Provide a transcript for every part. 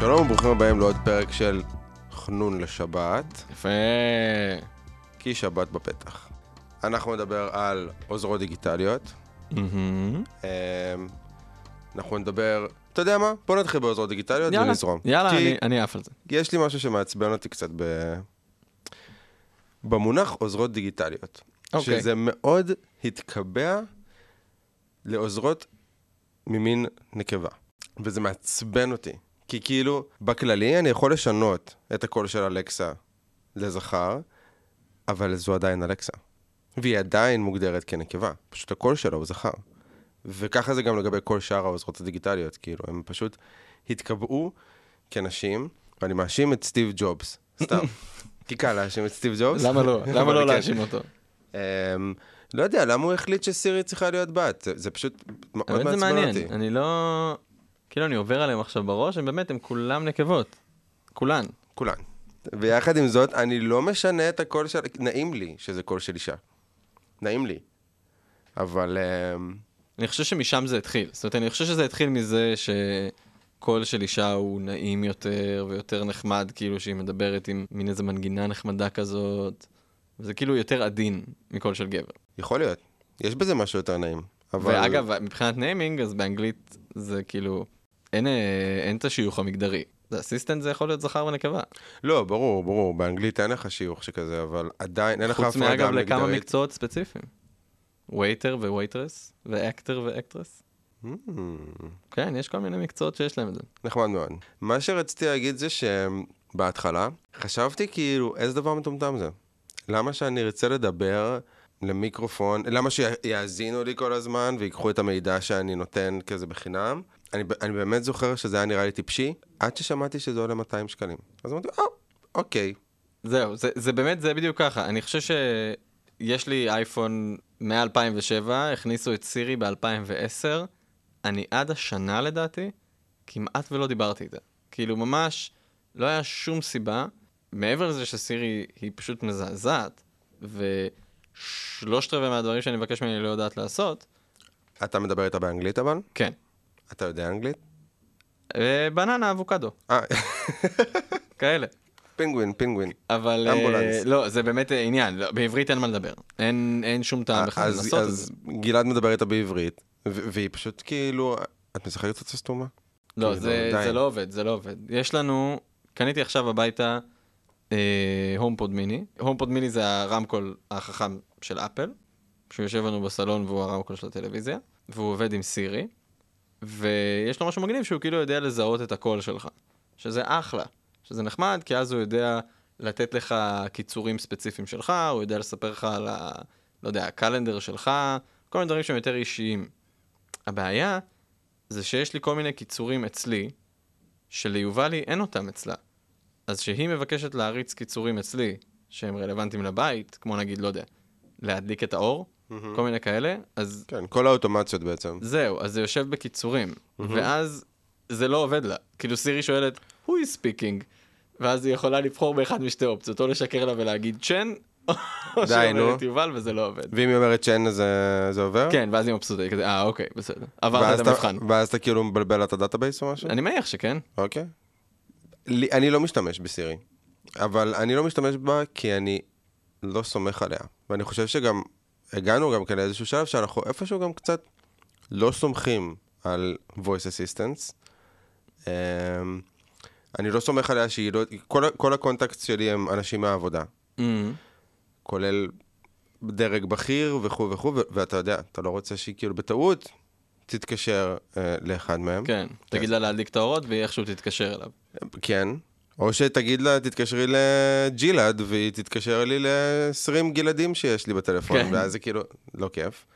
שלום וברוכים הבאים לעוד פרק של חנון לשבת, יפה. כי שבת בפתח. אנחנו נדבר על עוזרות דיגיטליות. אמ, אנחנו נדבר, אתה יודע מה? בוא נתחיל בעוזרות דיגיטליות יאללה, ונזרום. יאללה, אני- אני עף על זה. יש לי משהו שמעצבן אותי קצת ב... במונח עוזרות דיגיטליות. אוקיי. שזה מאוד התקבע לעוזרות ממין נקבה. וזה מעצבן אותי. כי כאילו, בכללי אני יכול לשנות את הקול של אלכסה לזכר, אבל זו עדיין אלכסה. והיא עדיין מוגדרת כנקבה. פשוט הקול שלה הוא זכר. וככה זה גם לגבי כל שאר העוזרות הדיגיטליות, כאילו, הם פשוט התקבעו כנשים, ואני מאשים את סטיב ג'ובס. סתם. כי קל להאשים את סטיב ג'ובס. למה לא? למה לא כן. להאשים אותו? אמ, לא יודע, למה הוא החליט שסירי צריכה להיות בת? זה, פשוט מאוד האמת זה מעצבן מעניין, אותי. אני לא... כאילו אני עובר עליהם עכשיו בראש, הם באמת, הם כולם נקבות. כולן. כולן. ויחד עם זאת, אני לא משנה את הקול של... נעים לי שזה קול של אישה. נעים לי. אבל... אמ, אני חושב שמשם זה התחיל. זאת אומרת, אני חושב שזה התחיל מזה שקול של אישה הוא נעים יותר ויותר נחמד, כאילו שהיא מדברת עם מין איזה מנגינה נחמדה כזאת. זה כאילו יותר עדין מקול של גבר. יכול להיות. יש בזה משהו יותר נעים. אבל... ואגב, מבחינת naming, אז באנגלית זה כאילו, אין, אה, אין את השיוך המגדרי. assistant זה יכול להיות זכר ונקבה. לא, ברור, ברור. באנגלית אין לך שיוך שכזה, אבל עדיין אין לך חוץ מאגב לכמה הפרדה מגדרית. מקצועות ספציפיים. waiter ו waitress, ו actor ו actress. Mm, כן, יש כל מיני מקצועות שיש להם את זה. נחמד מאוד. מה שרציתי להגיד זה שבהתחלה חשבתי כאילו, איזה דבר מטומטם זה. למה שאני ארצה לדבר למיקרופון, למה שיאזינו לי כל הזמן ויקחו את המידע שאני נותן כזה בחינם? אני, אני באמת זוכר שזה היה נראה לי טיפשי, עד ששמעתי שזה עולה 200 שקלים. אז אמרתי, אה, אוקיי. זהו, זה, זה באמת, זה בדיוק ככה. אני חושב שיש לי אייפון מ-2007, הכניסו את סירי ב-2010. אני עד השנה לדעתי, כמעט ולא דיברתי איתה. כאילו ממש, לא היה שום סיבה, מעבר לזה שסירי היא פשוט מזעזעת, ושלושת רבעי מהדברים שאני מבקש ממני לא יודעת לעשות, אתה מדבר איתה באנגלית אבל? כן. אתה יודע אנגלית? אה, בננה, אבוקדו, אה, כאלה. פינגווין, פינגווין. אבל אה, אמבולנס. לא, זה באמת עניין, לא, בעברית אין מה לדבר. אין, אין שום טעם בכלל לנסות, אז גלעד מדבר איתה בעברית, והיא פשוט כאילו, את משחקת אותה סתומה? לא, כאילו, זה, לא עובד, זה לא עובד. יש לנו, קניתי עכשיו הביתה הומפוד מיני. הומפוד מיני זה הרמקול החכם של אפל, שהוא יושב לנו בסלון והוא הרמקול של הטלוויזיה, והוא עובד עם סירי, ויש לו משהו מגניב שהוא כאילו יודע לזהות את הקול שלך, שזה אחלה, שזה נחמד, כי אז הוא יודע לתת לך קיצורים ספציפיים שלך, הוא יודע לספר לך על ה... לא יודע, הקלנדר שלך, כל מיני דברים שהם יותר אישיים. הבעיה זה שיש לי כל מיני קיצורים אצלי, שליובלי אין אותם אצלה. אז כשהיא מבקשת להריץ קיצורים אצלי, שהם רלוונטיים לבית, כמו נגיד, לא יודע, להדליק את האור, כל מיני כאלה, אז כן, כל האוטומציות בעצם. זהו, אז זה יושב בקיצורים, ואז זה לא עובד לה. כאילו סירי שואלת, who is speaking? ואז היא יכולה לבחור באחד משתי אופציות, או לשקר לה ולהגיד צ'ן, או שהיא. אומרת יובל וזה לא עובד. ואם היא אומרת שאין אז אה, זה עובר? כן, ואז היא מבסוטה, היא כזה, אה, אוקיי, בסדר. עברת את אתה- המבחן. ואז אתה כאילו מבלבל את ה database או משהו? אני מניח שכן. אוקיי. לי- אני לא משתמש בסירי, אבל אני לא משתמש בה כי אני לא סומך עליה. ואני חושב שגם הגענו גם כן לאיזשהו שלב שאנחנו איפשהו גם קצת לא סומכים על voice assistance. אמ, אני לא סומך עליה שהיא לא... כל, כל ה contact שלי הם אנשים מהעבודה. Mm. כולל דרג בכיר וכו' וכו', ואתה יודע, אתה לא רוצה שהיא כאילו בטעות תתקשר אה, לאחד מהם. כן, תגיד לה להדליק את האורות והיא איכשהו תתקשר אליו. כן. או שתגיד לה, תתקשרי לגילעד, והיא תתקשר לי ל-20 גלעדים שיש לי בטלפון, כן. ואז זה כאילו לא כיף.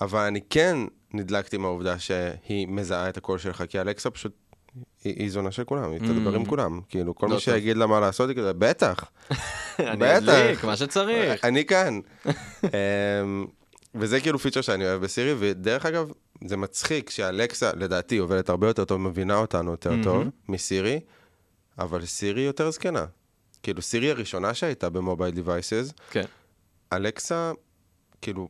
אבל אני כן נדלקתי מהעובדה שהיא מזהה את הקול שלך, כי אלכסה פשוט, היא, היא זונה של כולם, היא תדבר עם כולם. כאילו, כל לא מי. שיגיד לה מה לעשות, היא כזה, בטח, אני. אדליק, מה שצריך. אני כאן. אמ, וזה כאילו פיצ'ר שאני אוהב בסירי, ודרך אגב, זה מצחיק שאלקסה, לדעתי, עובדת הרבה יותר טוב, מבינה אותנו יותר טוב מסירי, אבל סירי יותר זקנה. כאילו, סירי הראשונה שהייתה במובייל דיווייסס, כן. אלקסה, כאילו,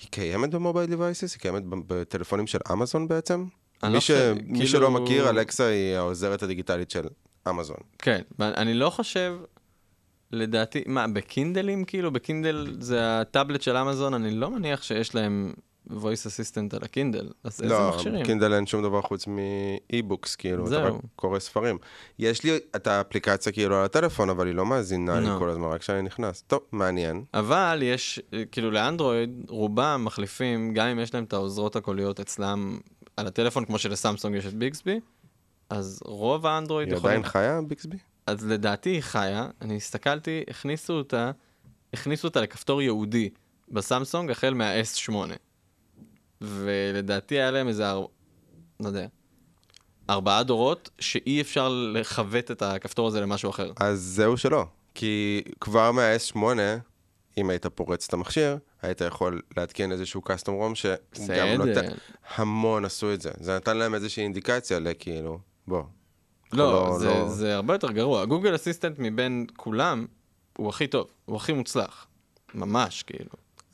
היא קיימת ב mobile devices? היא קיימת בטלפונים של אמזון בעצם? אני מי, לא ש... חושב, מי כאילו- שלא מכיר, אלקסה היא העוזרת הדיגיטלית של אמזון. כן, ואני לא חושב, לדעתי, מה, בקינדלים כאילו? בקינדל זה הטאבלט של אמזון, אני לא מניח שיש להם voice assistant על הקינדל. אז איזה לא, מכשירים? קינדל אין שום דבר חוץ מ e-books, כאילו, אתה. רק קורא ספרים. יש לי את האפליקציה כאילו על הטלפון, אבל היא לא מאזינה לי לא. כל הזמן, רק כשאני נכנס. טוב, מעניין. אבל יש, כאילו לאנדרואיד, רובם מחליפים, גם אם יש להם את העוזרות הקוליות אצלם על הטלפון, כמו שלסמסונג יש את ביגסבי, אז רוב האנדרואיד היא יכולים... עדיין חיה, ביקסבי? אז לדעתי היא חיה, אני הסתכלתי, הכניסו אותה, הכניסו אותה לכפתור ייעודי בסמסונג החל מה-S8. ולדעתי היה להם איזה, אר... לא יודע, ארבעה דורות שאי אפשר לכוות את הכפתור הזה למשהו אחר. אז זהו שלא. כי כבר מה-S8, אם היית פורץ את המכשיר, היית יכול להתקין איזשהו custom ROM שגם נותן... בסדר. המון עשו את זה. זה נתן להם איזושהי אינדיקציה לכאילו, בוא. לא, לא, זה, לא. זה הרבה יותר גרוע. גוגל אסיסטנט מבין כולם, הוא הכי טוב, הוא הכי מוצלח. ממש, כאילו.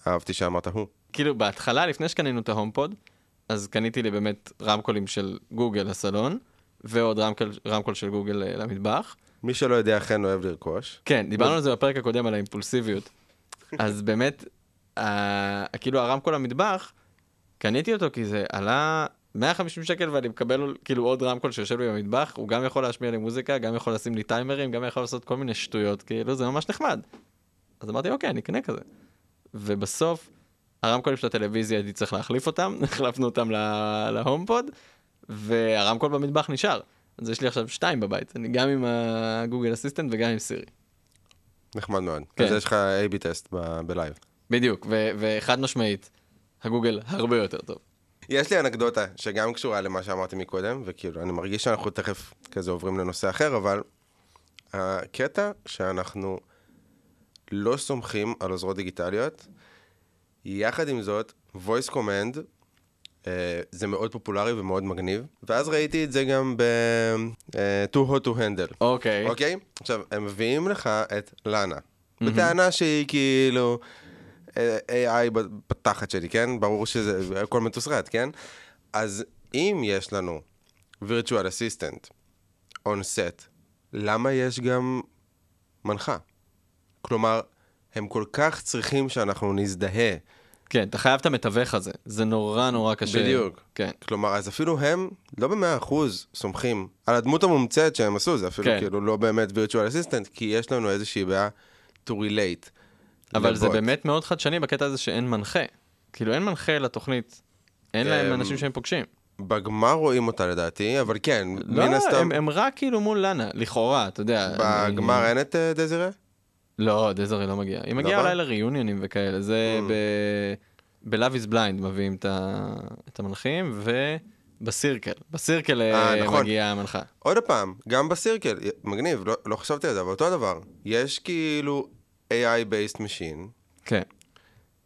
אהבתי שאמרת הוא. כאילו, בהתחלה, לפני שקנינו את ההומפוד, אז קניתי לי באמת רמקולים של גוגל לסלון, ועוד רמקול, רמקול של גוגל אה, למטבח. מי שלא יודע, אכן אוהב לרכוש. כן, דיברנו על זה בפרק הקודם, על האימפולסיביות. אז באמת, ה- כאילו הרמקול למטבח, קניתי אותו כי זה עלה 150 שקל ואני מקבל כאילו עוד רמקול שיושב לי במטבח, הוא גם יכול להשמיע לי מוזיקה, גם יכול לשים לי טיימרים, גם יכול לעשות כל מיני שטויות, כאילו זה ממש נחמד. אז אמרתי, אוקיי, אני אקנה כזה. ובסוף, הרמקולים של הטלוויזיה הייתי צריך להחליף אותם, החלפנו אותם לה- להומפוד, והרמקול במטבח נשאר. אז יש לי עכשיו שתיים בבית, אני גם עם הגוגל assistant וגם עם סירי. נחמד מאוד. כן. אז יש לך A-B test ב- ב live. בדיוק, ו- וחד משמעית, הגוגל הרבה יותר טוב. יש לי אנקדוטה שגם קשורה למה שאמרתי מקודם, וכאילו, אני מרגיש שאנחנו תכף כזה עוברים לנושא אחר, אבל הקטע שאנחנו לא סומכים על עוזרות דיגיטליות, יחד עם זאת, voice command אה, זה מאוד פופולרי ומאוד מגניב, ואז ראיתי את זה גם ב... אה, too hot to handle. אוקיי. אוקיי? עכשיו, הם מביאים לך את לאנה, בטענה שהיא כאילו אה, AI בתחת שלי, כן? ברור שזה הכל מתוסרט, כן? אז אם יש לנו virtual assistant on set, למה יש גם מנחה? כלומר, הם כל כך צריכים שאנחנו נזדהה. כן, אתה חייב את המתווך הזה, זה נורא נורא קשה. בדיוק. כן. כלומר, אז אפילו הם לא במאה אחוז סומכים על הדמות המומצאת שהם עשו, זה אפילו כן. כאילו לא באמת virtual assistant, כי יש לנו איזושהי בעיה to relate. אבל זה לבוט. באמת מאוד חדשני בקטע הזה שאין מנחה. כאילו אין מנחה לתוכנית, אין להם אנשים שהם פוגשים. בגמר רואים אותה לדעתי, אבל כן, לא, מן הסתם, הם, הם רק כאילו מול לאנה, לכאורה, אתה יודע. בגמר אני- אין את אה, דזירה? לא, דזרי לא מגיעה. היא מגיעה בא? אולי לריוניונים וכאלה, זה Mm. ב... ב-Love is Blind מביאים את המנחים, ובסירקל. בסירקל אה, אה, נכון. מגיעה המנחה. עוד פעם, גם בסירקל, מגניב, לא, לא חשבתי על זה, אבל אותו דבר. יש כאילו AI-based machine, כן.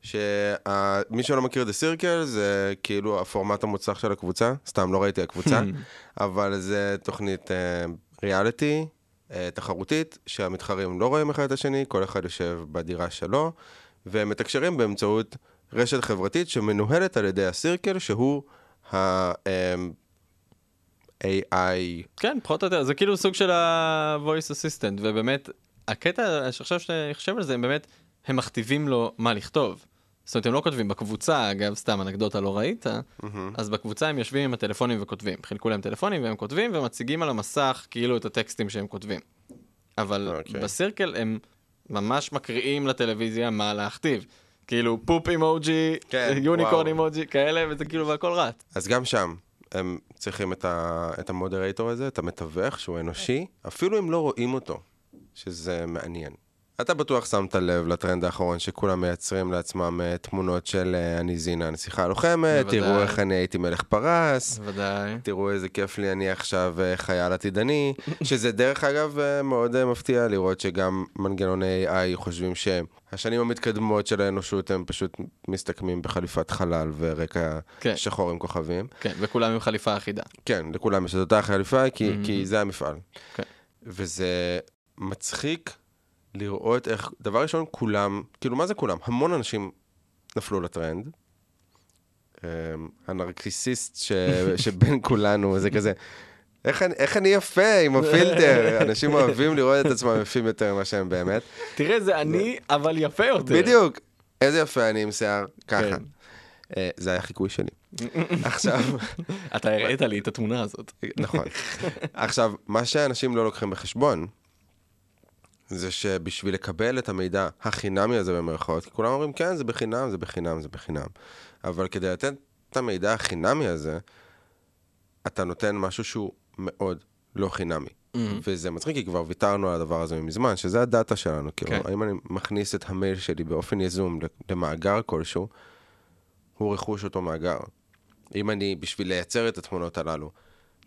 שמי שלא מכיר את הסירקל זה כאילו הפורמט המוצלח של הקבוצה, סתם לא ראיתי הקבוצה, אבל זה תוכנית ריאליטי, תחרותית, שהמתחרים לא רואים אחד את השני, כל אחד יושב בדירה שלו, והם מתקשרים באמצעות רשת חברתית שמנוהלת על ידי הסירקל, שהוא ה-AI. כן, פחות או יותר, זה כאילו סוג של ה-voice assistant, ובאמת, הקטע שעכשיו שאני חושב על זה, הם באמת, הם מכתיבים לו מה לכתוב. זאת אומרת, הם לא כותבים בקבוצה, אגב, סתם אנקדוטה לא ראית, אז בקבוצה הם יושבים עם הטלפונים וכותבים. חילקו להם טלפונים והם כותבים ומציגים על המסך כאילו את הטקסטים שהם כותבים. אבל אוקיי. ב Circle הם ממש מקריאים לטלוויזיה מה להכתיב. כאילו פופ אימוג'י, כן, unicorn. אימוג'י, כאלה, וזה כאילו, והכל רץ. אז גם שם, הם צריכים את, ה, את ה moderator הזה, את המתווך, שהוא אנושי, אפילו אם לא רואים אותו, שזה מעניין. אתה בטוח שמת לב לטרנד האחרון שכולם מייצרים לעצמם אה, תמונות של אה, אני זינה, הנסיכה הלוחמת. תראו איך אני הייתי מלך פרס, בוודאי. תראו איזה כיף לי, אני עכשיו אה, חייל עתידני, שזה דרך אגב מאוד מפתיע לראות שגם מנגנוני AI חושבים שהשנים המתקדמות של האנושות הם פשוט מסתכמים בחליפת חלל ורקע כן. שחור עם כוכבים. כן, וכולם עם חליפה אחידה. כן, לכולם יש את אותה חליפה, כי, Mhm. כי זה המפעל. כן. וזה מצחיק לראות איך, דבר ראשון, כולם, כאילו, מה זה כולם? המון אנשים נפלו לטרנד. אמ, הנרקיסיסט ש... שבין כולנו, זה כזה, איך אני, איך אני יפה עם הפילטר? אנשים אוהבים לראות את עצמם יפים יותר ממה שהם באמת. תראה, זה אני, אבל יפה יותר. בדיוק. איזה יפה אני עם שיער, ככה. כן. אה, זה היה חיקוי שלי. עכשיו, אתה הראית לי את התמונה הזאת. נכון. עכשיו, מה שאנשים לא לוקחים בחשבון, זה שבשביל לקבל את המידע החינמי הזה במרכאות, כי כולם אומרים, כן, זה בחינם, זה בחינם, זה בחינם. אבל כדי לתת את המידע החינמי הזה, אתה נותן משהו שהוא מאוד לא חינמי. וזה מצחיק, כי כבר ויתרנו על הדבר הזה מזמן, שזה הדאטה שלנו. כאילו, כן. האם אני מכניס את המייל שלי באופן יזום למאגר כלשהו, הוא רכוש אותו מאגר. אם אני, בשביל לייצר את התמונות הללו,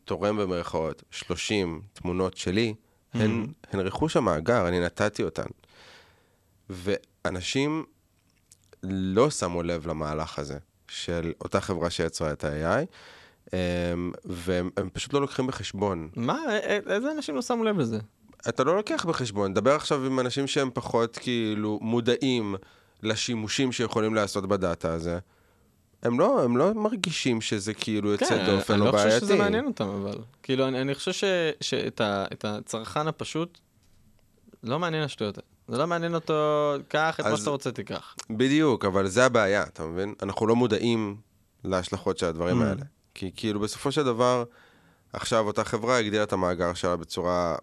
תורם במרכאות 30 תמונות שלי, הן, הן רכוש המאגר, אני נתתי אותן. ואנשים לא שמו לב למהלך הזה של אותה חברה שיצרה את ה-AI, אמ, והם הם פשוט לא לוקחים בחשבון. מה, א- איזה אנשים לא שמו לב לזה? אתה לא לוקח בחשבון, דבר עכשיו עם אנשים שהם פחות כאילו מודעים לשימושים שיכולים לעשות בדאטה הזה. הם לא, הם לא מרגישים שזה כאילו יוצא דופן אני או לא בעייתי. חושב שזה מעניין אותם, אבל. כאילו, אני, אני חושב ש, שאת ה, הצרכן הפשוט, לא מעניין השטויות האלה. זה לא מעניין אותו, קח את מה שאתה רוצה, תיקח. בדיוק, אבל זה הבעיה, אתה מבין? אנחנו לא מודעים להשלכות של הדברים Mm. האלה. כי כאילו בסופו של דבר, עכשיו אותה חברה הגדילה את המאגר שלה בצורה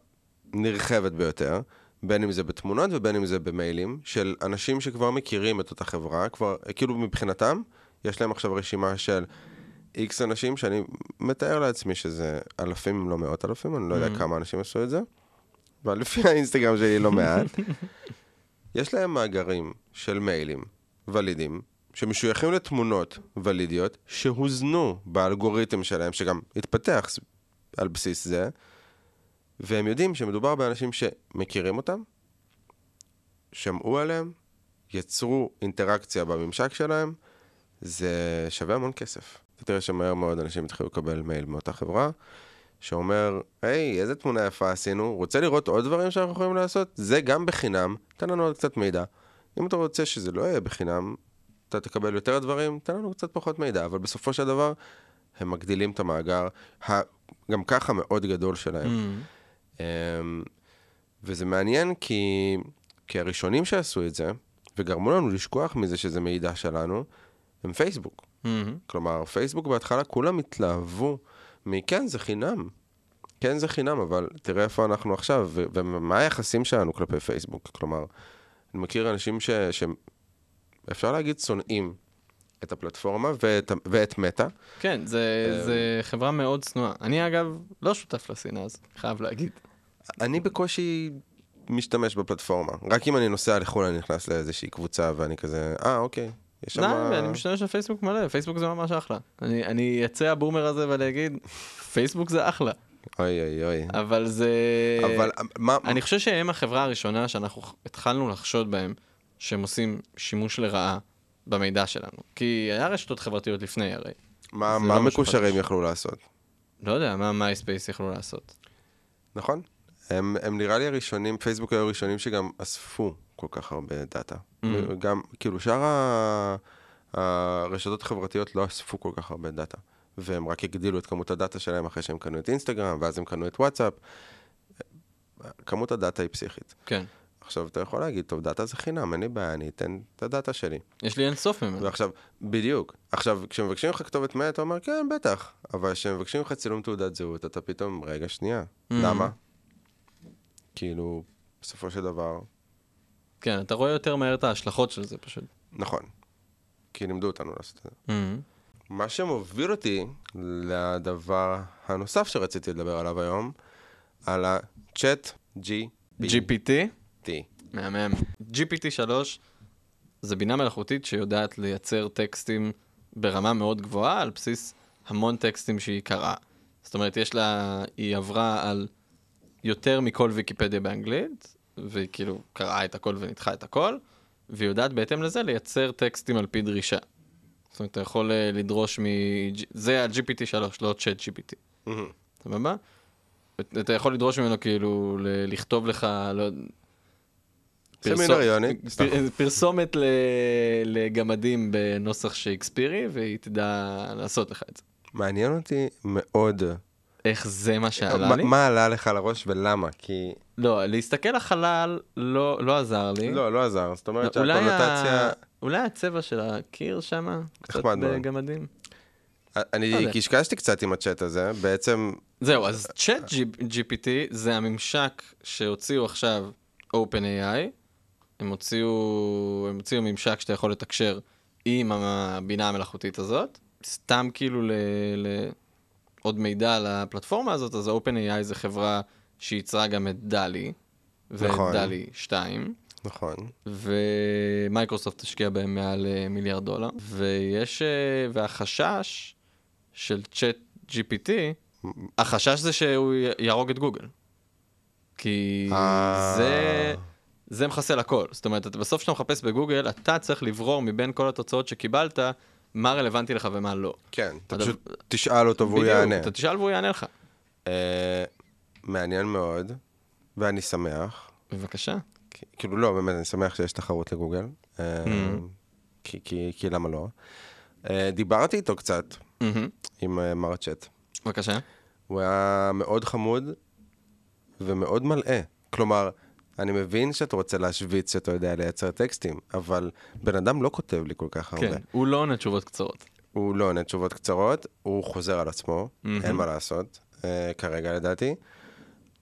נרחבת ביותר, בין אם זה בתמונות ובין אם זה במיילים, של אנשים שכבר מכירים את אותה חברה, כבר, כאילו מבחינתם, יש להם עכשיו רשימה של איקס אנשים, שאני מתאר לעצמי שזה אלפים אם לא מאות אלפים, אני לא יודע Mm. כמה אנשים עשו את זה, אבל לפי האינסטגרם שלי לא מעט. יש להם מאגרים של מיילים ולידים, שמשויכים לתמונות ולידיות, שהוזנו באלגוריתם שלהם, שגם התפתח על בסיס זה, והם יודעים שמדובר באנשים שמכירים אותם, שמעו עליהם, יצרו אינטראקציה בממשק שלהם, זה שווה המון כסף. אתה תראה שמהר מאוד אנשים יתחילו לקבל מייל מאותה חברה, שאומר, היי, איזה תמונה יפה עשינו, רוצה לראות עוד דברים שאנחנו יכולים לעשות? זה גם בחינם, תן לנו עוד קצת מידע. אם אתה רוצה שזה לא יהיה בחינם, אתה תקבל יותר דברים, תן לנו קצת פחות מידע, אבל בסופו של דבר, הם מגדילים את המאגר, גם ככה מאוד גדול שלהם. Mm. אמ, וזה מעניין כי, כי הראשונים שעשו את זה, וגרמו לנו לשכוח מזה שזה מידע שלנו, הם פייסבוק. Mm. כלומר, פייסבוק בהתחלה כולם התלהבו מכן, זה חינם. כן, זה חינם, אבל תראה איפה אנחנו עכשיו, ו- ומה היחסים שלנו כלפי פייסבוק. כלומר, אני מכיר אנשים ש... ש... אפשר להגיד שונאים את הפלטפורמה ואת, ואת מטא. כן, זה, אה, זה חברה מאוד שנואה. אני אגב לא שותף לשנאה הזאת, חייב להגיד. אני בקושי משתמש בפלטפורמה. רק אם אני נוסע לחו"ל, אני נכנס לאיזושהי קבוצה ואני כזה, אה, אוקיי. יש שם... לא, אני משתמש בפייסבוק מלא, פייסבוק זה ממש אחלה. אני, אני אצא ה boomer הזה ואני אגיד, פייסבוק זה אחלה, אוי אוי אוי. אבל זה... אבל מה... אני חושב שהם החברה הראשונה שאנחנו התחלנו לחשוד בהם, שהם עושים שימוש לרעה במידע שלנו. כי היה רשתות חברתיות לפני הרי. מה, זה מה לא מקושרים. יכלו לעשות? לא יודע, מה מייספייס יכלו לעשות. נכון? הם, הם נראה לי הראשונים, פייסבוק היו הראשונים שגם אספו כל כך הרבה data. Mm. גם, כאילו, שאר ה- הרשתות החברתיות לא אספו כל כך הרבה data. והם רק הגדילו את כמות ה data שלהם אחרי שהם קנו את אינסטגרם, ואז הם קנו את וואטסאפ. כמות ה data היא פסיכית. כן. עכשיו, אתה יכול להגיד, טוב, data זה חינם, אין לי בעיה, אני אתן את ה data שלי. יש לי אין סוף ממנו. ועכשיו, בדיוק. עכשיו, כשמבקשים לך כתובת מייל, אתה אומר, כן, בטח. אבל כשמבקשים לך צילום תעודת זהות, אתה פתאום, רגע, שנייה, Mm. למה? כאילו, בסופו של דבר, כן, אתה רואה יותר מהר את ההשלכות של זה פשוט. נכון. כי לימדו אותנו לעשות את זה. Mm. מה שמוביל אותי לדבר הנוסף שרציתי לדבר עליו היום, על ה-chat GPT. GPT, מהמם. GPT 3 זה בינה מלאכותית שיודעת לייצר טקסטים ברמה מאוד גבוהה על בסיס המון טקסטים שהיא קראה. זאת אומרת, יש לה, היא עברה על יותר מכל ויקיפדיה באנגלית, והיא כאילו קראה את הכל וניתחה את הכל, והיא יודעת בהתאם לזה לייצר טקסטים על פי דרישה. זאת אומרת, אתה יכול אה, לדרוש מ... זה ה-GPT 3, לא צ'אט GPT. סבבה? אתה יכול לדרוש ממנו כאילו לכתוב לך, לא... סמינריונית, פרסומת לגמדים בנוסח שייקספירי, והיא תדע לעשות לך את זה. מעניין אותי מאוד. איך זה מה שעלה לי? מה עלה לך לראש ולמה? כי... לא, להסתכל לחלל לא לא עזר לי. לא, לא עזר. זאת אומרת אולי ה- שהקונוטציה... אולי הצבע של הקיר שם, קצת. בגמדים. לא אני יודע. קשקשתי קצת עם הצ'אט הזה, בעצם... זהו, אז צ'אט GPT זה הממשק שהוציאו עכשיו OpenAI. הם הוציאו, הם הוציאו ממשק שאתה יכול לתקשר עם הבינה המלאכותית הזאת. סתם כאילו ל... ל... עוד מידע על הפלטפורמה הזאת, אז ה-OpenAI זה חברה שייצרה גם את דלי, ואת נכון. דלי 2, נכון. ומייקרוסופט תשקיע בהם מעל אה, מיליארד דולר, ויש, אה, והחשש של צ'אט GPT, החשש זה שהוא יהרוג את גוגל. כי אה. זה, זה מחסל הכל. זאת אומרת, בסוף כשאתה מחפש בגוגל, אתה צריך לברור מבין כל התוצאות שקיבלת, מה רלוונטי לך ומה לא. כן, אתה פשוט תשאל אותו והוא בדיוק, יענה. אתה תשאל והוא יענה לך. אה, מעניין מאוד, ואני שמח. בבקשה. כאילו, לא, באמת, אני שמח שיש תחרות לגוגל. אה. כי- למה לא? אה, דיברתי איתו קצת. עם מר צ'אט. בבקשה. הוא היה מאוד חמוד ומאוד מלאה. כלומר, אני מבין שאתה רוצה להשוויץ שאתה יודע לייצר טקסטים, אבל בן אדם לא כותב לי כל כך הרבה. כן, הוא לא עונה תשובות קצרות. הוא לא עונה תשובות קצרות, הוא חוזר על עצמו, מהמם. אין מה לעשות, אה, כרגע לדעתי.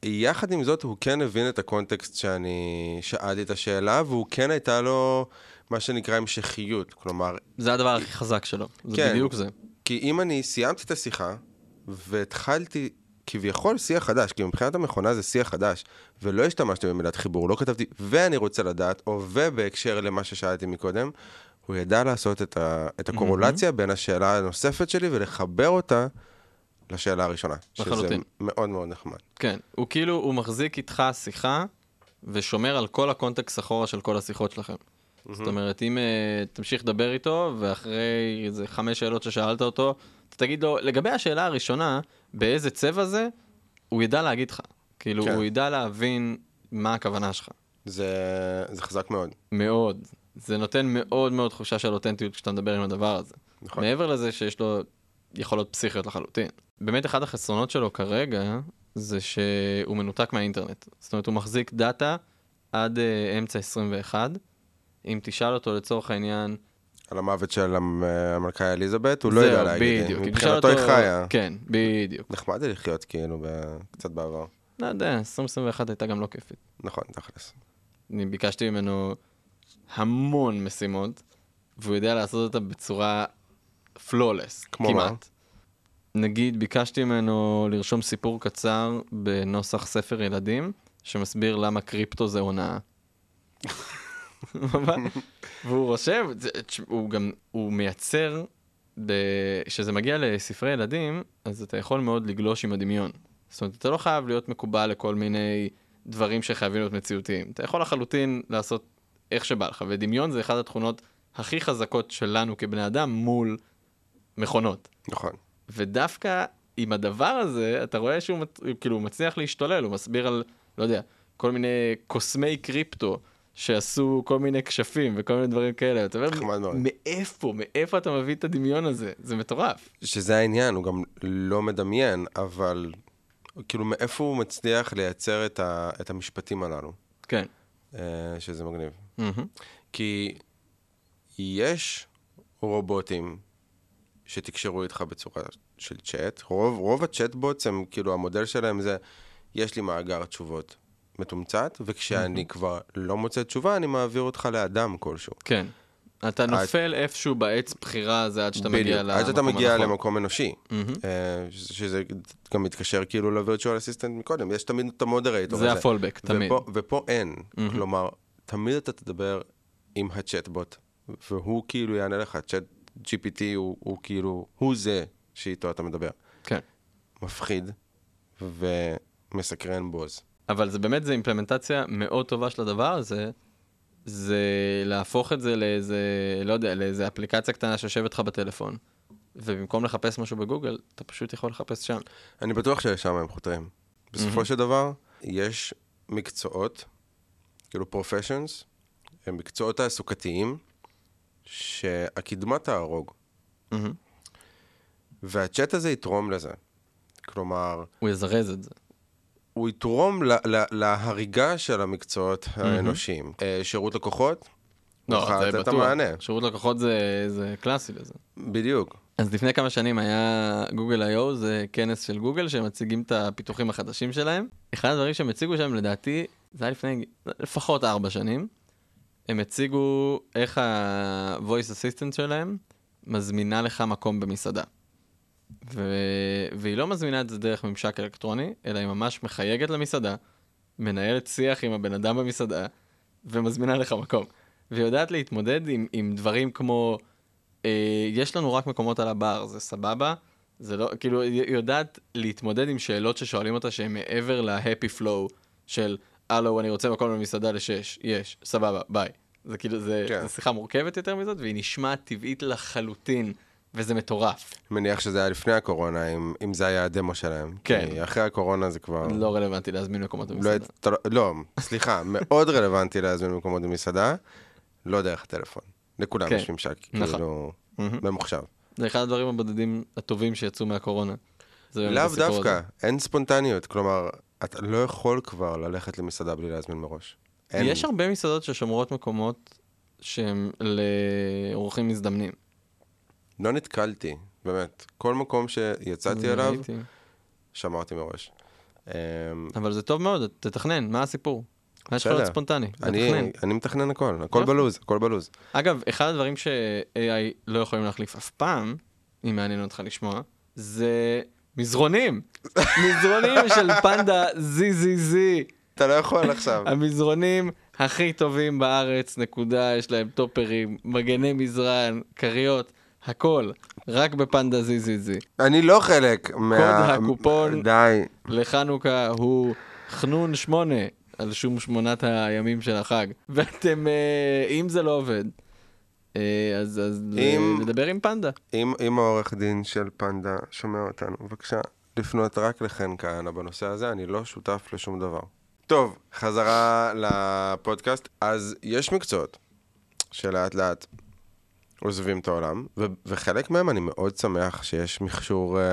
יחד עם זאת, הוא כן הבין את הקונטקסט שאני שאלתי את השאלה, והוא כן הייתה לו מה שנקרא המשכיות. כלומר, זה הדבר הכי חזק שלו. זה כן. בדיוק זה. כי אם אני סיימתי את השיחה, והתחלתי כביכול שיח חדש, כי מבחינת המכונה זה שיח חדש, ולא השתמשתי במילת חיבור, לא כתבתי, ואני רוצה לדעת, או ובהקשר למה ששאלתי מקודם, הוא ידע לעשות את, ה, את הקורולציה בין השאלה הנוספת שלי ולחבר אותה לשאלה הראשונה. לחלוטין. שזה מאוד מאוד נחמד. כן, הוא כאילו, הוא מחזיק איתך שיחה ושומר על כל הקונטקסט אחורה של כל השיחות שלכם. זאת אומרת, אם uh, תמשיך לדבר איתו, ואחרי איזה חמש שאלות ששאלת אותו, אתה תגיד לו, לגבי השאלה הראשונה, באיזה צבע זה, הוא ידע להגיד לך. כאילו, כן. הוא ידע להבין מה הכוונה שלך. זה, זה חזק מאוד. מאוד. זה נותן מאוד מאוד תחושה של אותנטיות כשאתה מדבר עם הדבר הזה. נכון. מעבר לזה שיש לו יכולות פסיכיות לחלוטין. באמת אחד החסרונות שלו כרגע זה שהוא מנותק מהאינטרנט. זאת אומרת, הוא מחזיק דאטה עד uh, אמצע 21. אם תשאל אותו לצורך העניין... על המוות של המ- המלכה אליזבת, הוא לא יודע להגיד. בדיוק. מבחינתו היא חיה. כן, בדיוק. נחמד לי לחיות כאילו קצת בעבר. לא יודע, 2021 הייתה גם לא כיפית. נכון, תכלס. אני ביקשתי ממנו המון משימות, והוא יודע לעשות אותה בצורה פלולס, כמו מה? כמעט. נגיד, ביקשתי ממנו לרשום סיפור קצר בנוסח ספר ילדים, שמסביר למה קריפטו זה הונאה. והוא רושם, הוא גם, הוא מייצר, כשזה מגיע לספרי ילדים, אז אתה יכול מאוד לגלוש עם הדמיון. זאת אומרת, אתה לא חייב להיות מקובל לכל מיני דברים שחייבים להיות מציאותיים. אתה יכול לחלוטין לעשות איך שבא לך, ודמיון זה אחת התכונות הכי חזקות שלנו כבני אדם מול מכונות. נכון. ודווקא עם הדבר הזה, אתה רואה שהוא. כאילו, מצליח להשתולל, הוא מסביר על, לא יודע, כל מיני קוסמי קריפטו שעשו כל מיני כשפים וכל מיני דברים כאלה. אתה אומר. מאיפה, מאיפה אתה מביא את הדמיון הזה? זה מטורף. שזה העניין, הוא גם לא מדמיין, אבל כאילו מאיפה הוא מצליח לייצר את, ה, את המשפטים הללו, כן. אה, שזה מגניב. מהמם. כי יש רובוטים שתקשרו איתך בצורה של צ'אט, רוב, רוב הצ'אטבוטס הם כאילו המודל שלהם זה, יש לי מאגר תשובות מתומצת, וכשאני כבר לא מוצא תשובה, אני מעביר אותך לאדם כלשהו. כן. אתה נופל איפשהו בעץ בחירה הזה עד שאתה מגיע למקום עד שאתה מגיע הנכון. למקום אנושי. אה, שזה שזה גם מתקשר כאילו ל-virtual assistant מקודם, יש תמיד את המודרייטור זה הזה. הפולבק, תמיד. ופה, ופה אין, מהמם. כלומר, תמיד אתה תדבר עם הצ'טבוט, והוא כאילו יענה לך, צ'אט GPT הוא, הוא כאילו, הוא זה שאיתו אתה מדבר. כן. מפחיד ומסקרן בוז. אבל זה באמת, זה אימפלמנטציה מאוד טובה של הדבר הזה, זה להפוך את זה לאיזה, לא יודע, לאיזה אפליקציה קטנה שיושבת לך בטלפון, ובמקום לחפש משהו בגוגל, אתה פשוט יכול לחפש שם. אני בטוח שלשם הם חותרים. בסופו של דבר, יש מקצועות כאילו פרופשיונס, הם מקצועות תעסוקתיים שהקדמה תהרוג. מהמם. והצ'אט הזה יתרום לזה. כלומר, הוא יזרז את זה. הוא יתרום ל- ל- להריגה של המקצועות האנושיים. אה, שירות לקוחות? לא, זה בטוח. המענה. שירות לקוחות זה, זה קלאסי לזה. בדיוק. אז לפני כמה שנים היה גוגל I.O, זה כנס של גוגל שמציגים את הפיתוחים החדשים שלהם. אחד הדברים שהם הציגו שם, לדעתי, זה היה לפני לפחות ארבע שנים. הם הציגו איך ה-voice assistant שלהם מזמינה לך מקום במסעדה. ו... והיא לא מזמינה את זה דרך ממשק אלקטרוני, אלא היא ממש מחייגת למסעדה, מנהלת שיח עם הבן אדם במסעדה, ומזמינה לך מקום. והיא יודעת להתמודד עם, עם דברים כמו, אה, יש לנו רק מקומות על הבר, זה סבבה? זה לא, כאילו, היא יודעת להתמודד עם שאלות ששואלים אותה שהן מעבר ל-happy flow של, הלו, אני רוצה מקום במסעדה לשש, יש, סבבה, ביי. זה כאילו, זה, כן. זה שיחה מורכבת יותר מזאת, והיא נשמעת טבעית לחלוטין, וזה מטורף. מניח שזה היה לפני הקורונה, אם, אם זה היה הדמו שלהם. כן. כי אחרי הקורונה זה כבר... לא רלוונטי להזמין מקומות לא, במסעדה. לא, לא, סליחה, מאוד רלוונטי להזמין מקומות במסעדה, לא דרך הטלפון. לכולם כן, יש ממשק, נכון. כאילו. ממוחשב. זה אחד הדברים הבודדים הטובים שיצאו מהקורונה. לאו דווקא, הזה. אין ספונטניות, כלומר, אתה לא יכול כבר ללכת למסעדה בלי להזמין מראש. אין. יש הרבה מסעדות ששומרות מקומות שהם לאורחים מזדמנים. לא נתקלתי, באמת. כל מקום שיצאתי אז אליו. שמרתי מראש. אמ, אבל זה טוב מאוד, תתכנן, מה הסיפור? מה יש לך להיות. ספונטני? אני. אני מתכנן הכל, הכל. בלוז, הכל בלוז. אגב, אחד הדברים ש-AI לא יכולים להחליף אף פעם, אם מעניין אותך לשמוע, זה מזרונים. מזרונים של פנדה ZZZ. אתה לא יכול עכשיו. המזרונים הכי טובים בארץ, נקודה, יש להם טופרים, מגני מזרן, כריות, הכל, רק בפנדה ZZZ. אני לא חלק מה... הקופון. די. לחנוכה הוא חנון שמונה על שום שמונת הימים של החג. ואתם, אה, אם זה לא עובד, אה, אז, אז אם- לדבר עם פנדה. אם, אם העורך דין של פנדה שומע אותנו, בבקשה, לפנות רק לחן כהנא בנושא הזה, אני לא שותף לשום דבר. טוב, חזרה לפודקאסט. אז יש מקצועות שלאט לאט עוזבים את העולם, ו- וחלק מהם אני מאוד שמח שיש מכשור אה,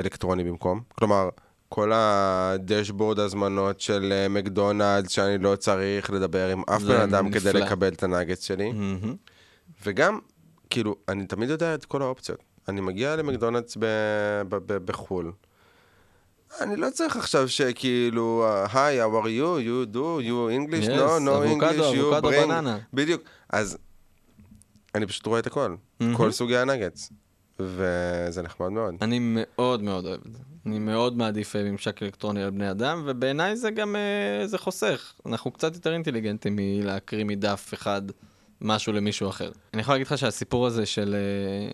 אלקטרוני במקום. כלומר, כל הדשבורד הזמנות של אה, מקדונלדס, שאני לא צריך לדבר עם אף בן אדם כדי נפלא. לקבל את הנאגץ שלי. מהמם. וגם, כאילו, אני תמיד יודע את כל האופציות. אני מגיע למקדונלדס ב- ב- ב- בחו"ל. אני לא צריך עכשיו שכאילו, היי, how are you, you do, you English, Yes, no, no אבוקדו, English, you אבוקדו bring. בננה. בדיוק. אז אני פשוט רואה את הכל. מהמם. כל סוגי הנגץ. וזה נחמד מאוד. אני מאוד מאוד אוהב את זה. אני מאוד מעדיף אה, ממשק אלקטרוני על בני אדם, ובעיניי זה גם, אה, זה חוסך. אנחנו קצת יותר אינטליגנטים מלהקריא מדף אחד משהו למישהו אחר. אני יכול להגיד לך שהסיפור הזה של, אה,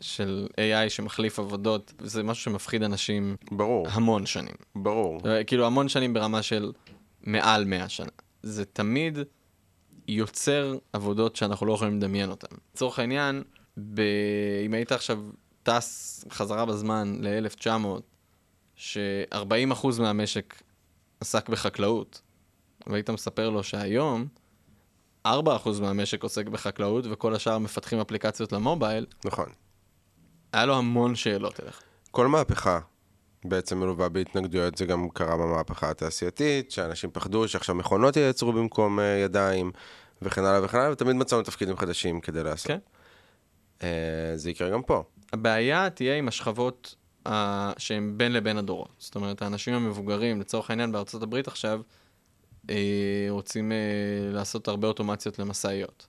של AI שמחליף עבודות, זה משהו שמפחיד אנשים ברור, המון שנים. ברור. כאילו המון שנים ברמה של מעל 100 שנה. זה תמיד יוצר עבודות שאנחנו לא יכולים לדמיין אותן. לצורך העניין, ב... אם היית עכשיו טס חזרה בזמן ל-1900, ש-40% מהמשק עסק בחקלאות, והיית מספר לו שהיום 4% מהמשק עוסק בחקלאות וכל השאר מפתחים אפליקציות למובייל, נכון. היה לו המון שאלות אליך. כל מהפכה בעצם מלווה בהתנגדויות, זה גם קרה במהפכה התעשייתית, שאנשים פחדו שעכשיו מכונות ייצרו במקום אה, ידיים, וכן הלאה וכן הלאה, ותמיד מצאנו תפקידים חדשים כדי לעשות. כן. אה, זה יקרה גם פה. הבעיה תהיה עם השכבות uh, שהן בין לבין הדורות. זאת אומרת, האנשים המבוגרים, לצורך העניין בארצות הברית עכשיו, אה, רוצים אה, לעשות הרבה אוטומציות למשאיות.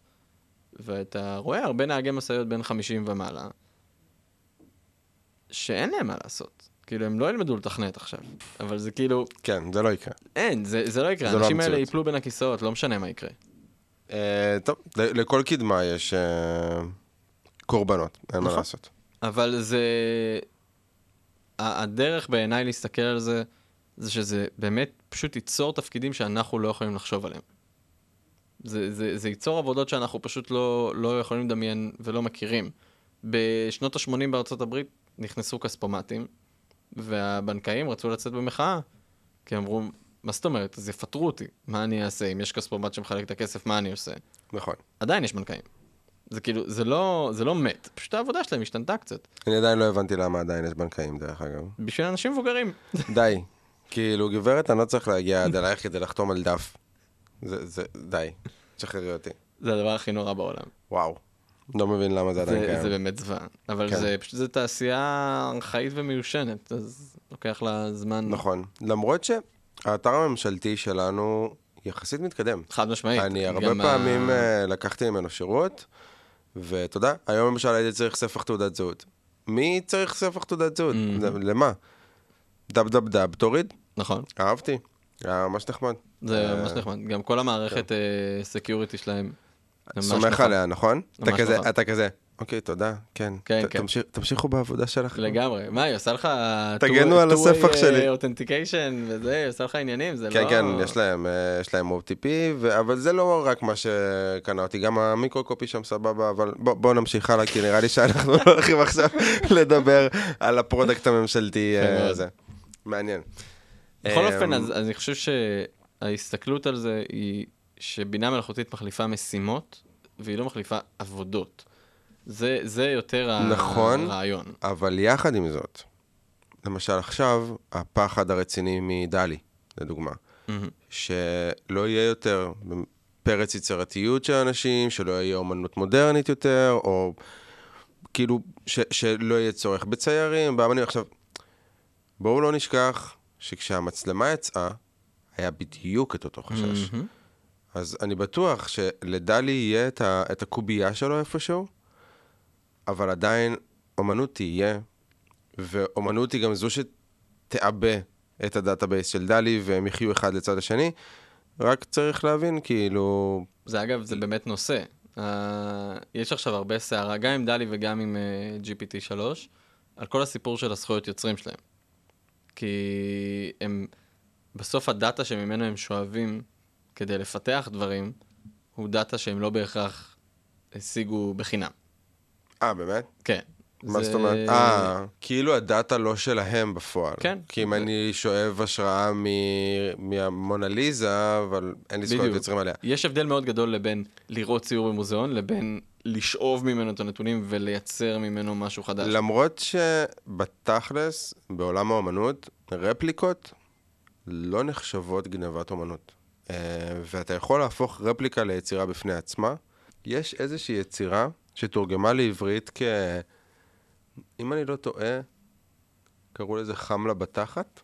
ואתה רואה הרבה נהגי משאיות בין 50 ומעלה, שאין להם מה לעשות. כאילו, הם לא ילמדו לתכנת עכשיו. אבל זה כאילו, כן, זה לא יקרה. אין, זה, זה לא יקרה. זה לא האנשים האלה. ייפלו בין הכיסאות, לא משנה מה יקרה. אה, טוב, לכל קדמה יש אה, קורבנות, אין מה נכון. לעשות. אבל זה... הדרך בעיניי להסתכל על זה, זה שזה באמת פשוט ייצור תפקידים שאנחנו לא יכולים לחשוב עליהם. זה, זה, זה ייצור עבודות שאנחנו פשוט לא, לא יכולים לדמיין ולא מכירים. בשנות ה-80 בארצות הברית נכנסו כספומטים, והבנקאים רצו לצאת במחאה, כי אמרו, מה זאת אומרת? אז יפטרו אותי. מה אני אעשה? אם יש כספומט שמחלק את הכסף, מה אני עושה? נכון. עדיין יש בנקאים. זה כאילו, זה לא, זה לא מת, פשוט העבודה שלהם השתנתה קצת. אני עדיין לא הבנתי למה עדיין יש בנקאים, דרך אגב. בשביל אנשים מבוגרים. די. כאילו, גברת, אני לא צריך להגיע עד אלייך כדי לחתום על דף. זה, זה, די. תשחררי אותי. זה הדבר הכי נורא בעולם. וואו. לא מבין למה זה עדיין זה, קיים. זה באמת זוועה. אבל כן. זה פשוט, זה תעשייה ארכאית ומיושנת, אז לוקח לה זמן. נכון. למרות שהאתר הממשלתי שלנו יחסית מתקדם. חד משמעית. אני הרבה גם ה- פעמים אה, לקחתי ממנו שירות, ואתה יודע, היום למשל הייתי צריך ספח תעודת זהות. מי צריך ספח תעודת זהות? Mhm. למה? דב דב דב, תוריד. נכון. אהבתי. היה ממש נחמד. זה אה, ממש נחמד. גם כל המערכת security שלהם. סומך נכון. עליה, נכון? אתה כזה, נכון. אתה כזה. אוקיי, תודה, כן. כן, כן. תמשיכו בעבודה שלך. לגמרי. מה, היא עושה לך... תגנו על הספח שלי. authentication וזה, היא עושה לך עניינים, זה כן, לא... כן, יש להם, אה, יש להם OTP, אבל זה לא רק מה שקנה אותי, גם ה micro-copy שם סבבה, אבל בוא- בואו נמשיך הלאה, כי נראה לי שאנחנו לא הולכים עכשיו לדבר על ה product הממשלתי יפה אה. הזה. מעניין. בכל אמ, אופן, אז אז אני חושב שההסתכלות על זה היא שבינה מלאכותית מחליפה משימות, והיא לא מחליפה עבודות. זה, זה יותר נכון. הרעיון. אבל יחד עם זאת, למשל עכשיו, הפחד הרציני מדלי, לדוגמה, מהמם. שלא יהיה יותר פרץ יצירתיות של אנשים, שלא יהיה אומנות מודרנית יותר, או כאילו ש, שלא יהיה צורך בציירים, באמנים. עכשיו, בואו לא נשכח שכשהמצלמה יצאה, היה בדיוק את אותו חשש. מהמם. אז אני בטוח שלדלי יהיה את, ה, את הקובייה שלו איפשהו, אבל עדיין אומנות תהיה, ואומנות היא גם זו שתעבה את ה database של דלי, והם יחיו אחד לצד השני. רק צריך להבין, כאילו... זה אגב, זה באמת נושא. Uh, יש עכשיו הרבה סערה, גם עם דלי וגם עם uh, GPT-3, על כל הסיפור של הזכויות יוצרים שלהם. כי הם, בסוף ה data שממנו הם שואבים כדי לפתח דברים, הוא דאטה שהם לא בהכרח השיגו בחינם. אה, באמת? כן. מה זה- זאת אומרת? אה, כאילו הדאטה לא שלהם בפועל. כן. כי אם זה- אני שואב השראה מ- מהמונליזה, אבל אין לי זכויות. יוצרים עליה. יש הבדל מאוד גדול לבין לראות ציור במוזיאון, לבין לשאוב ממנו את הנתונים ולייצר ממנו משהו חדש. למרות שבתכלס, בעולם האומנות, רפליקות לא נחשבות גנבת אומנות. אה, ואתה יכול להפוך רפליקה ליצירה בפני עצמה. יש איזושהי יצירה שתורגמה לעברית כ... אם אני לא טועה, קראו לזה חם לה בתחת.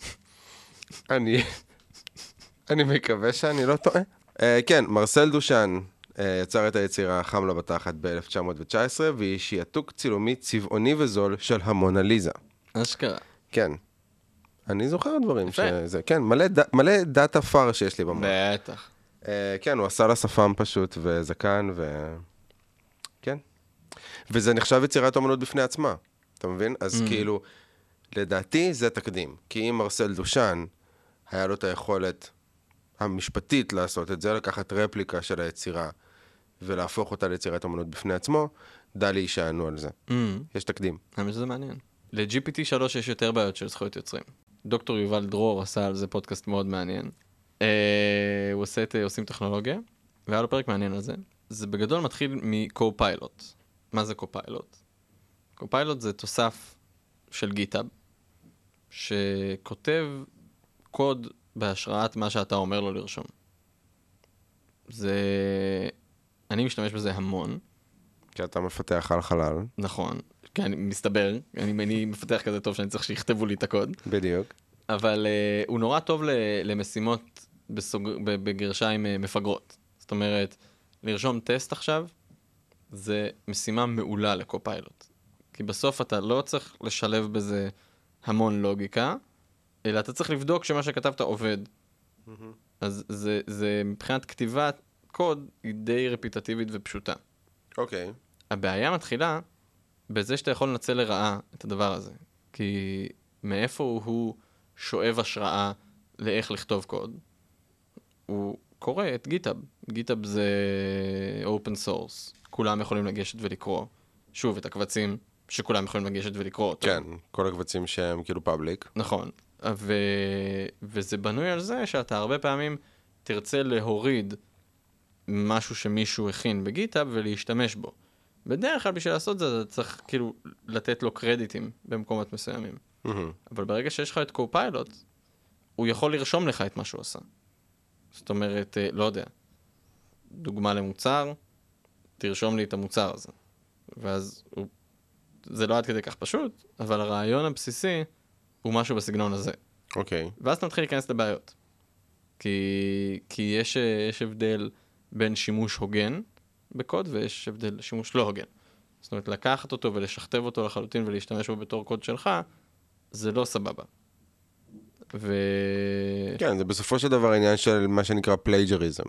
אני... אני מקווה שאני לא טועה. Uh, כן, מרסל דושן uh, יצר את היצירה חם לה בתחת ב-1919, והיא שיעתוק צילומי צבעוני וזול של המונליזה. אשכרה. כן. אני זוכר דברים. שזה, כן, מלא, ד... מלא data פאר שיש לי במוח. בטח. אה, כן, הוא עשה לה שפם פשוט, וזקן, ו... כן. וזה נחשב יצירת אומנות בפני עצמה, אתה מבין? אז אממ. כאילו, לדעתי זה תקדים. כי אם מרסל דושן, היה לו את היכולת המשפטית לעשות את זה, לקחת רפליקה של היצירה ולהפוך אותה ליצירת אומנות בפני עצמו, דלי יישענו על זה. Mm. יש תקדים. האמת שזה מעניין. ל-GPT3 יש יותר בעיות של זכויות יוצרים. דוקטור יובל דרור עשה על זה פודקאסט מאוד מעניין. אה, הוא עושה את אה, עושים טכנולוגיה, והיה לו פרק מעניין על זה. זה בגדול מתחיל מ-co-pilot. מה זה co-pilot? co-pilot זה תוסף של גיטאב, שכותב קוד בהשראת מה שאתה אומר לו לרשום. זה... אני משתמש בזה המון. כי אתה מפתח על חלל, נכון, כי אני מסתבר, אני, אני מפתח כזה טוב שאני צריך שיכתבו לי את הקוד, בדיוק. אבל uh, הוא נורא טוב ל, למשימות בסוג, בגרשיים uh, מפגרות. זאת אומרת, לרשום טסט עכשיו, זה משימה מעולה לקופיילוט. כי בסוף אתה לא צריך לשלב בזה המון לוגיקה, אלא אתה צריך לבדוק שמה שכתבת עובד. אז זה, זה מבחינת כתיבת קוד, היא די רפיטטיבית ופשוטה. אוקיי. הבעיה מתחילה בזה שאתה יכול לנצל לרעה את הדבר הזה. כי מאיפה הוא שואב השראה לאיך לכתוב קוד? הוא קורא את GitHub. GitHub זה open source. כולם יכולים לגשת ולקרוא. שוב, את הקבצים שכולם יכולים לגשת ולקרוא אותו. כן, כל הקבצים שהם כאילו public. נכון. ו... וזה בנוי על זה שאתה הרבה פעמים תרצה להוריד משהו שמישהו הכין בגיטאב ולהשתמש בו. בדרך כלל בשביל לעשות זה אתה צריך כאילו לתת לו קרדיטים במקומות מסוימים. מהמם. אבל ברגע שיש לך את קו-פיילוט, הוא יכול לרשום לך את מה שהוא עשה. זאת אומרת, אה, לא יודע, דוגמה למוצר, תרשום לי את המוצר הזה. ואז הוא... זה לא עד כדי כך פשוט, אבל הרעיון הבסיסי הוא משהו בסגנון הזה. אוקיי. ואז אתה מתחיל להיכנס לבעיות. כי, כי יש, אה, יש הבדל בין שימוש הוגן בקוד ויש הבדל לשימוש לא הוגן. זאת אומרת, לקחת אותו ולשכתב אותו לחלוטין ולהשתמש בו בתור קוד שלך, זה לא סבבה. ו... כן, זה בסופו של דבר עניין של מה שנקרא plagiarism.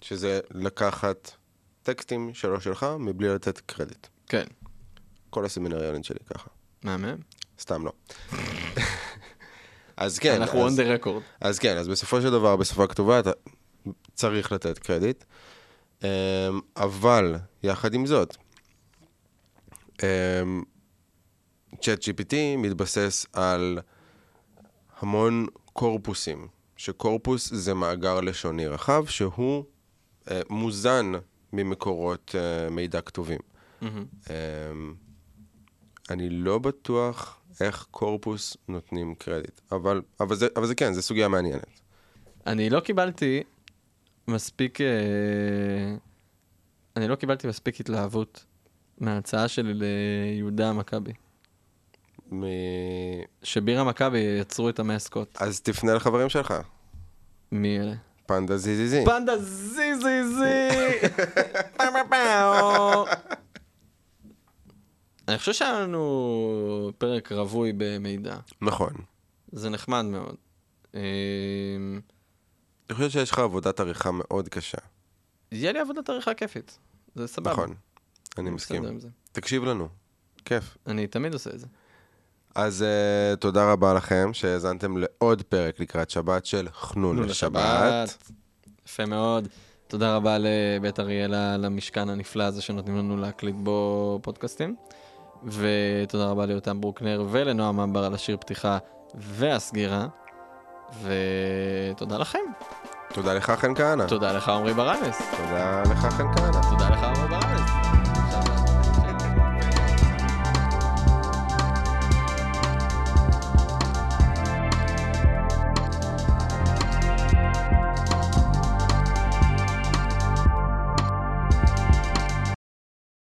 שזה לקחת טקסטים שלא שלך מבלי לתת קרדיט. כן, כל הסמינריונים שלי ככה. מהמם. סתם לא. אז כן, אנחנו on the record. אז כן, אז בסופו של דבר, בשפה כתובה אתה צריך לתת קרדיט. אמ, אבל, יחד עם זאת, צ'אט GPT מתבסס על המון קורפוסים, שקורפוס זה מאגר לשוני רחב, שהוא אה, מוזן ממקורות אה, מידע כתובים. מהמם. אמ, אני לא בטוח איך קורפוס נותנים קרדיט, אבל, אבל, זה, אבל זה כן, זו סוגיה מעניינת. אני לא קיבלתי מספיק... אה, אני לא קיבלתי מספיק התלהבות מההצעה שלי ליהודה המכבי. מ... שבירה מכבי יצרו את המסקוט. אז תפנה לחברים שלך, מי אלה? פנדה זיזיזי. פנדה זי זי זי! פאו, פאו, פאו. אני חושב שהיה לנו פרק רווי במידע. נכון. זה נחמד מאוד. אני חושב שיש לך עבודת עריכה מאוד קשה. יהיה לי עבודת עריכה כיפית. זה סבבה. נכון, אני מסכים. תקשיב לנו, כיף. אני תמיד עושה את זה. אז uh, תודה רבה לכם שהאזנתם לעוד פרק לקראת שבת של חנון לשבת. יפה מאוד. תודה רבה לבית אריאלה, למשכן הנפלא הזה שנותנים לנו להקליט בו פודקאסטים. ותודה רבה ליותם ברוקנר ולנועם אמבר על השיר פתיחה והסגירה. ותודה לכם. תודה לך חן כהנא. תודה לך עמרי ברנס. תודה לך חן כהנא. תודה לך.